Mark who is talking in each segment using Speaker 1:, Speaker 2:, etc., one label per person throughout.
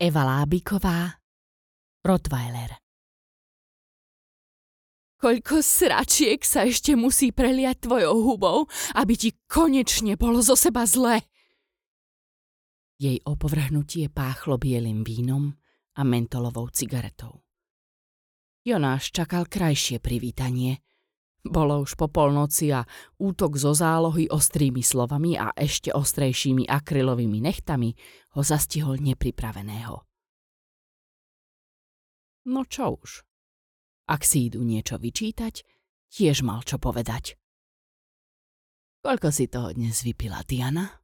Speaker 1: Eva Lábiková, Rottweiler. Koľko sračiek sa ešte musí preliať tvojou hubou, aby ti konečne bolo zo seba zle? Jej opovrhnutie páchlo bielým vínom a mentolovou cigaretou. Jonáš čakal krajšie privítanie. Bolo už po polnoci a útok zo zálohy ostrými slovami a ešte ostrejšími akrylovými nechtami ho zastihol nepripraveného. No čo už, ak si idú niečo vyčítať, tiež mal čo povedať. Koľko si toho dnes vypila, Diana?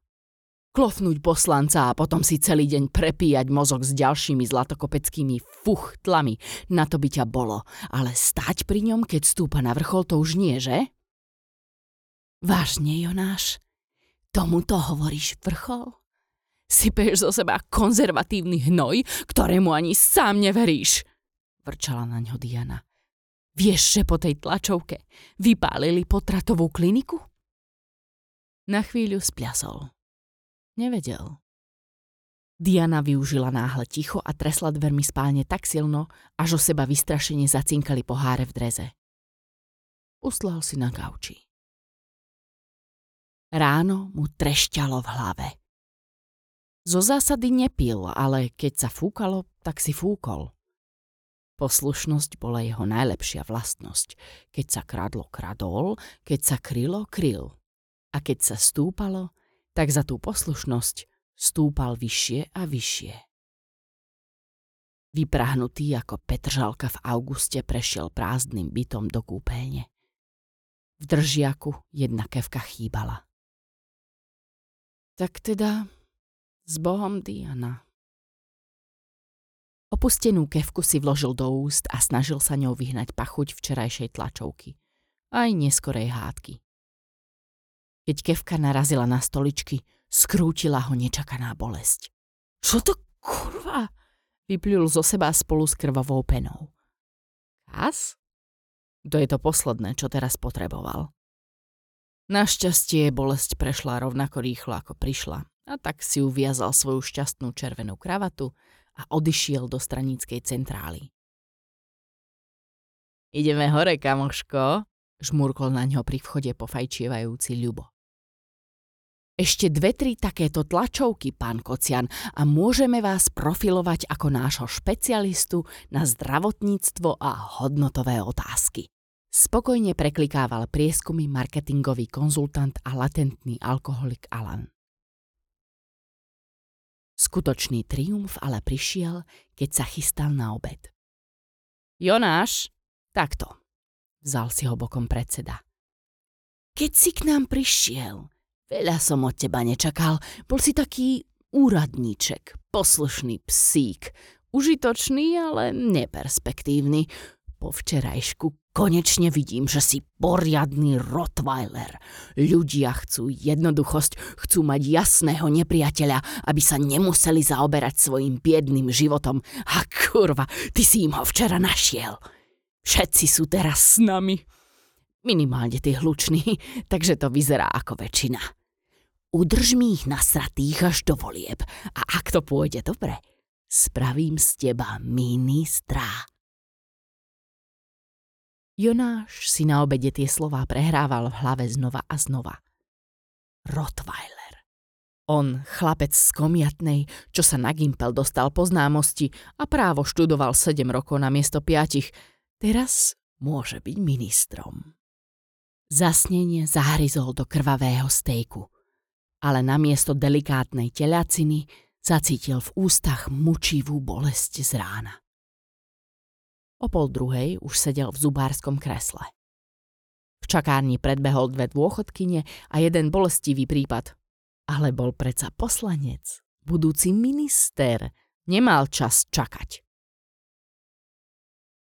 Speaker 1: Klofnúť poslanca a potom si celý deň prepíjať mozog s ďalšími zlatokopeckými fuchtlami, na to by ťa bolo, ale stať pri ňom, keď stúpa na vrchol, to už nie, že? Vážne, Jonáš? Tomuto hovoríš vrchol? Sypeš zo seba konzervatívny hnoj, ktorému ani sám neveríš, vrčala na ňo Diana. Vieš, že po tej tlačovke vypálili potratovú kliniku? Na chvíľu spľasol. Nevedel. Diana využila náhle ticho a tresla dvermi spálne tak silno, až o seba vystrašene zacinkali poháre v dreze. Uslal si na gauči. Ráno mu trešťalo v hlave. Zo zásady nepil, ale keď sa fúkalo, tak si fúkol. Poslušnosť bola jeho najlepšia vlastnosť. Keď sa kradlo, kradol, keď sa krylo, kryl. A keď sa stúpalo, tak za tú poslušnosť stúpal vyššie a vyššie. Vyprahnutý ako Petržalka v auguste prešiel prázdnym bytom do kúpeľne. V držiaku jedna kevka chýbala. Tak teda s Bohom Diana. Opustenú kevku si vložil do úst a snažil sa ňou vyhnať pachuť včerajšej tlačovky. Aj neskorej hádky. Keď kevka narazila na stoličky, skrútila ho nečakaná bolesť. Čo to kurva? Vyplul zo seba spolu s krvavou penou. Kas? To je to posledné, čo teraz potreboval. Našťastie bolesť prešla rovnako rýchlo, ako prišla a tak si uviazal svoju šťastnú červenú kravatu a odišiel do straníckej centrály. Ideme hore, kamoško, žmurkol na ňo pri vchode pofajčievajúci Ľubo. Ešte dve, tri takéto tlačovky, pán Kocian, a môžeme vás profilovať ako nášho špecialistu na zdravotníctvo a hodnotové otázky. Spokojne preklikával prieskumy marketingový konzultant a latentný alkoholik Alan. Skutočný triumf ale prišiel, keď sa chystal na obed. Jonáš, takto, vzal si ho bokom predseda. Keď si k nám prišiel, veľa som od teba nečakal, bol si taký úradníček, poslušný psík, užitočný, ale neperspektívny. Po včerajšku konečne vidím, že si poriadny Rottweiler. Ľudia chcú jednoduchosť, chcú mať jasného nepriateľa, aby sa nemuseli zaoberať svojim biedným životom. A kurva, ty si im ho včera našiel. Všetci sú teraz s nami. Minimálne tí hluční, takže to vyzerá ako väčšina. Udrž mi ich nasratých až do volieb a ak to pôjde dobre, spravím z teba ministra. Jonáš si na obede tie slová prehrával v hlave znova a znova. Rottweiler. On, chlapec z komiatnej, čo sa na Gimpel dostal po známosti a právo študoval 7 rokov na miesto piatich, teraz môže byť ministrom. Zasnenie zahryzol do krvavého stejku, ale namiesto delikátnej teliaciny zacítil v ústach mučivú bolesť z rána. O pol druhej už sedel v zubárskom kresle. V čakárni predbehol dve dôchodkyne a jeden bolestivý prípad. Ale bol predsa poslanec, budúci minister, nemal čas čakať.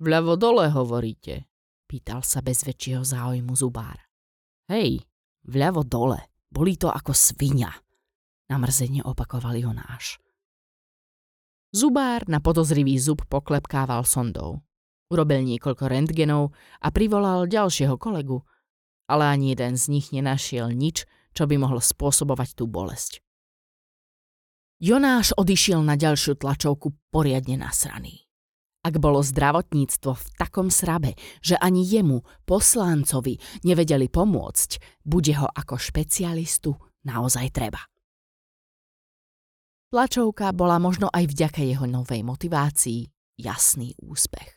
Speaker 1: Vľavo dole hovoríte, pýtal sa bez väčšieho záujmu zubár. Hej, vľavo dole, boli to ako svinia, namrzene opakoval Jonáš. Zubár na podozrivý zub poklepkával sondou. Urobil niekoľko rentgenov a privolal ďalšieho kolegu, ale ani jeden z nich nenašiel nič, čo by mohlo spôsobovať tú bolesť. Jonáš odišiel na ďalšiu tlačovku poriadne nasraný. Ak bolo zdravotníctvo v takom srabe, že ani jemu, poslancovi, nevedeli pomôcť, bude ho ako špecialistu naozaj treba. Tlačovka bola možno aj vďaka jeho novej motivácii jasný úspech.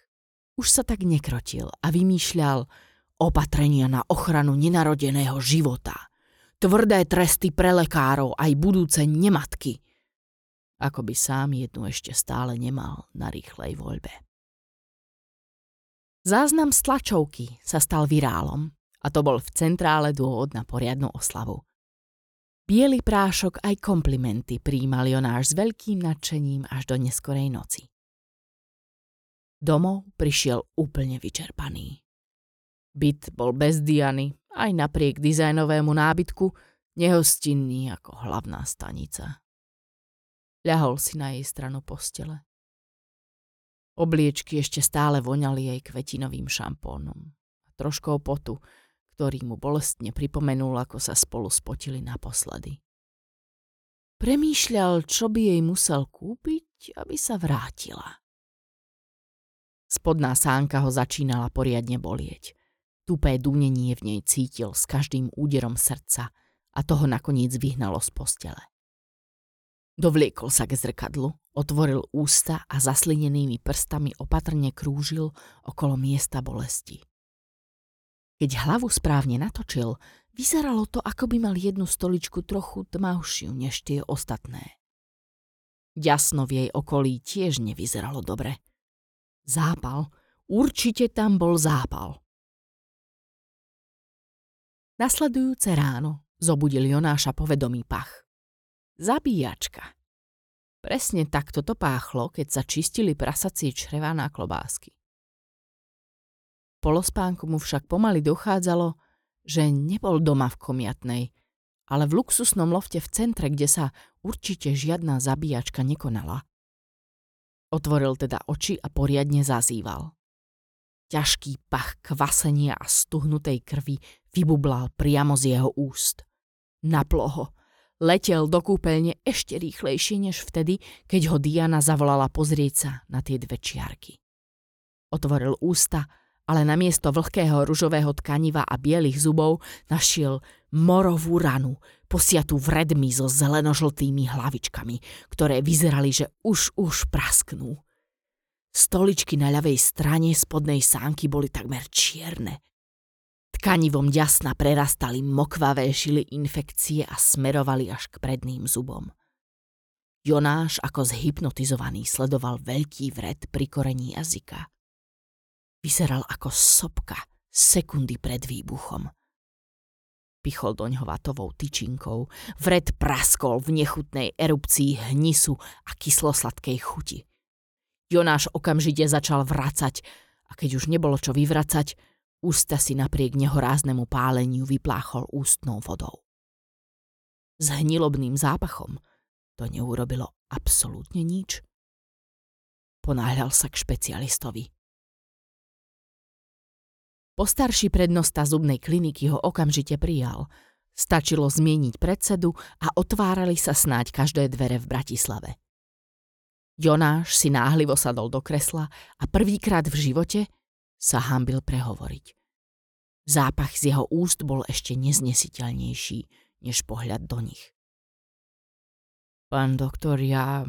Speaker 1: Už sa tak nekrotil a vymýšľal opatrenia na ochranu nenarodeného života, tvrdé tresty pre lekárov aj budúce nematky – ako by sám jednu ešte stále nemal na rýchlej voľbe. Záznam z tlačovky sa stal virálom a to bol v centrále dôvod na poriadnu oslavu. Bielý prášok aj komplimenty príjmal Jonáš s veľkým nadšením až do neskorej noci. Domov prišiel úplne vyčerpaný. Byt bol bez Diany, aj napriek dizajnovému nábytku, nehostinný ako hlavná stanica. Ľahol si na jej stranu postele. Obliečky ešte stále voňali jej kvetinovým šampónom a troškou potu, ktorý mu bolestne pripomenul, ako sa spolu spotili naposledy. Premýšľal, čo by jej musel kúpiť, aby sa vrátila. Spodná sánka ho začínala poriadne bolieť. Tupé dunenie v nej cítil s každým úderom srdca a toho nakoniec vyhnalo z postele. Dovliekol sa k zrkadlu, otvoril ústa a zaslinenými prstami opatrne krúžil okolo miesta bolesti. Keď hlavu správne natočil, vyzeralo to, ako by mal jednu stoličku trochu tmavšiu než tie ostatné. Jasno v jej okolí tiež nevyzeralo dobre. Zápal, určite tam bol zápal. Nasledujúce ráno zobudil Jonáša povedomý pach. Zabíjačka. Presne takto to páchlo, keď sa čistili prasacie črevá na klobásky. Polospánku mu však pomaly dochádzalo, že nebol doma v komiatnej, ale v luxusnom lofte v centre, kde sa určite žiadna zabíjačka nekonala. Otvoril teda oči a poriadne zazýval. Ťažký pach kvasenia a stuhnutej krvi vybublal priamo z jeho úst. Naplo ho Letel do kúpeľne ešte rýchlejšie než vtedy, keď ho Diana zavolala pozrieť sa na tie dve čiarky. Otvoril ústa, ale namiesto vlhkého ružového tkaniva a bielých zubov našiel morovú ranu, posiatú vredmi so zelenožltými hlavičkami, ktoré vyzerali, že už už prasknú. Stoličky na ľavej strane spodnej sánky boli takmer čierne. Tkanivom ďasna prerastali mokvavé šily infekcie a smerovali až k predným zubom. Jonáš ako zhypnotizovaný sledoval veľký vred pri korení jazyka. Vyzeral ako sopka sekundy pred výbuchom. Pichol doň vatovou tyčinkou, vred praskol v nechutnej erupcii hnisu a kyslosladkej chuti. Jonáš okamžite začal vracať a keď už nebolo čo vyvracať, Ústa si napriek nehoráznemu páleniu vypláchol ústnou vodou. S hnilobným zápachom to neurobilo absolútne nič. Ponáhľal sa k špecialistovi. Postarší prednosta zubnej kliniky ho okamžite prijal. Stačilo zmieniť predsedu a otvárali sa snáď každé dvere v Bratislave. Jonáš si náhlivo sadol do kresla a prvýkrát v živote sa hambil prehovoriť. Zápach z jeho úst bol ešte neznesiteľnejší, než pohľad do nich. Pán doktor, ja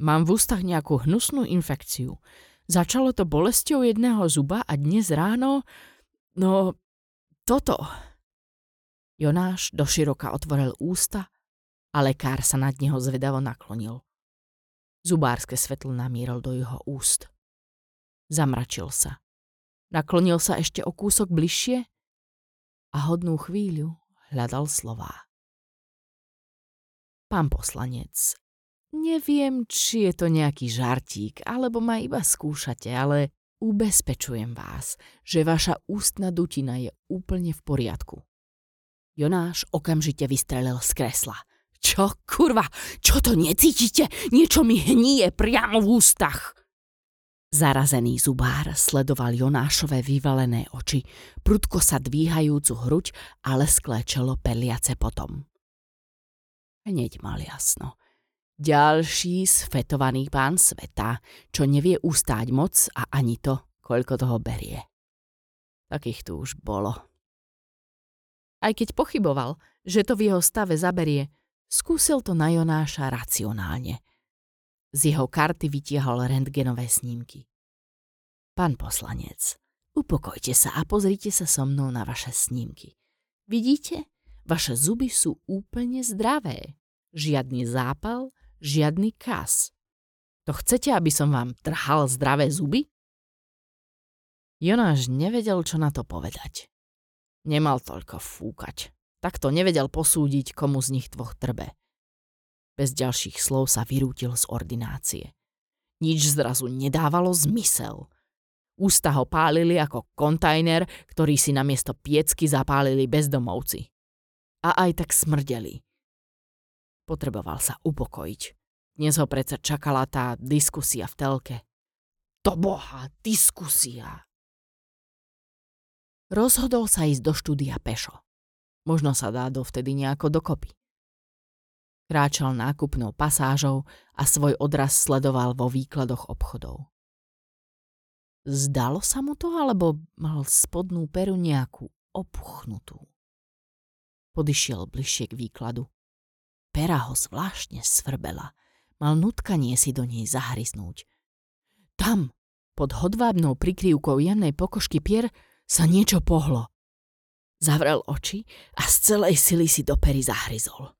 Speaker 1: mám v ústach nejakú hnusnú infekciu. Začalo to bolesťou jedného zuba a dnes ráno... No, toto. Jonáš doširoka otvoril ústa a lekár sa nad neho zvedavo naklonil. Zubárske svetlo namieril do jeho úst. Zamračil sa. Naklonil sa ešte o kúsok bližšie a hodnú chvíľu hľadal slová. Pán poslanec, neviem, či je to nejaký žartík, alebo ma iba skúšate, ale ubezpečujem vás, že vaša ústna dutina je úplne v poriadku. Jonáš okamžite vystrelil z kresla. Čo, kurva, čo to necítite? Niečo mi hníje priamo v ústach. Zarazený zubár sledoval Jonášové vyvalené oči, prudko sa dvíhajúcu hruď a lesklé čelo perliace potom. Hneď mal jasno. Ďalší sfetovaný pán sveta, čo nevie ustáť moc a ani to, koľko toho berie. Takých tu už bolo. Aj keď pochyboval, že to v jeho stave zaberie, skúsil to na Jonáša racionálne. Z jeho karty vytiahol rentgenové snímky. Pán poslanec, upokojte sa a pozrite sa so mnou na vaše snímky. Vidíte? Vaše zuby sú úplne zdravé. Žiadny zápal, žiadny kas. To chcete, aby som vám trhal zdravé zuby? Jonáš nevedel, čo na to povedať. Nemal toľko fúkať. Takto nevedel posúdiť, komu z nich dvoch trbe. Bez ďalších slov sa vyrútil z ordinácie. Nič zrazu nedávalo zmysel. Ústa ho pálili ako kontajner, ktorý si namiesto piecky zapálili bezdomovci. A aj tak smrdeli. Potreboval sa upokojiť. Dnes ho predsa čakala tá diskusia v telke. To boha, diskusia. Rozhodol sa ísť do štúdia pešo. Možno sa dá dovtedy nejako dokopy. Kráčal nákupnou pasážou a svoj odraz sledoval vo výkladoch obchodov. Zdalo sa mu to, alebo mal spodnú peru nejakú opuchnutú. Podišiel bližšie k výkladu. Pera ho zvláštne svrbela. Mal nutkanie si do nej zahryznúť. Tam, pod hodvábnou prikryvkou jemnej pokožky pier, sa niečo pohlo. Zavrel oči a z celej sily si do pery zahryzol.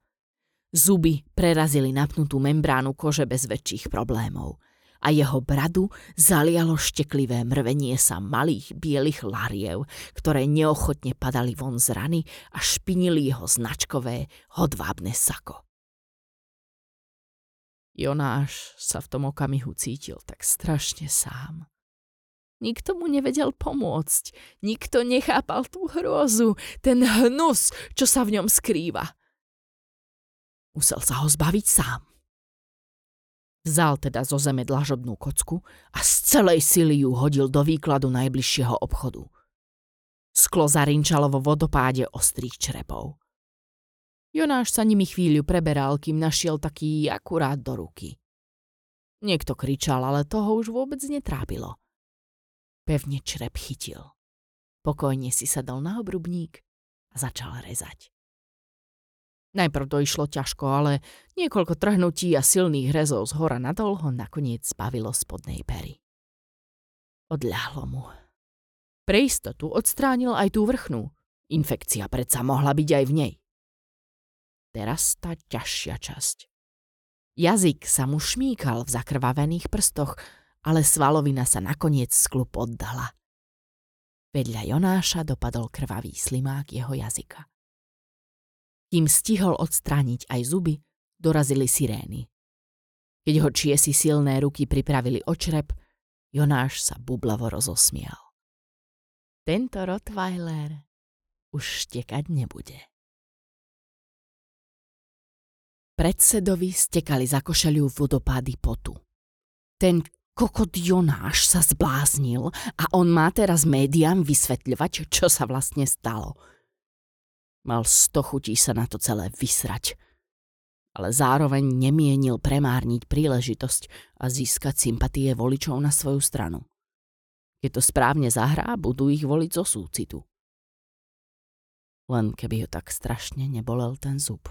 Speaker 1: Zuby prerazili napnutú membránu kože bez väčších problémov – a jeho bradu zalialo šteklivé mrvenie sa malých bielých lariev, ktoré neochotne padali von z rany a špinili jeho značkové hodvábne sako. Jonáš sa v tom okamihu cítil tak strašne sám. Nikto mu nevedel pomôcť, nikto nechápal tú hrôzu, ten hnus, čo sa v ňom skrýva. Musel sa ho zbaviť sám. Vzal teda zo zeme dlažobnú kocku a z celej sily ju hodil do výkladu najbližšieho obchodu. Sklo zarinčalo vo vodopáde ostrých črepov. Jonáš sa nimi chvíľu preberal, kým našiel taký akurát do ruky. Niekto kričal, ale toho už vôbec netrápilo. Pevne črep chytil. Pokojne si sadol na obrubník a začal rezať. Najprv išlo ťažko, ale niekoľko trhnutí a silných rezov z hora nadol ho nakoniec zbavilo spodnej pery. Odľahlo mu. Pre istotu odstránil aj tú vrchnú. Infekcia predsa mohla byť aj v nej. Teraz tá ťažšia časť. Jazyk sa mu šmíkal v zakrvavených prstoch, ale svalovina sa nakoniec sklup oddala. Vedľa Jonáša dopadol krvavý slimák jeho jazyka. Kým stihol odstrániť aj zuby, dorazili sirény. Keď ho čiesi silné ruky pripravili očrep, Jonáš sa bublavo rozosmial. Tento Rottweiler už štekať nebude. Predsedovi stekali za košeliu vodopády potu. Ten kokot Jonáš sa zbláznil a on má teraz médiám vysvetľovať, čo sa vlastne stalo – Mal sto chutí sa na to celé vysrať. Ale zároveň nemienil premárniť príležitosť a získať sympatie voličov na svoju stranu. Keď to správne zahrá, budú ich voliť zo súcitu. Len keby ho tak strašne nebolel ten zub.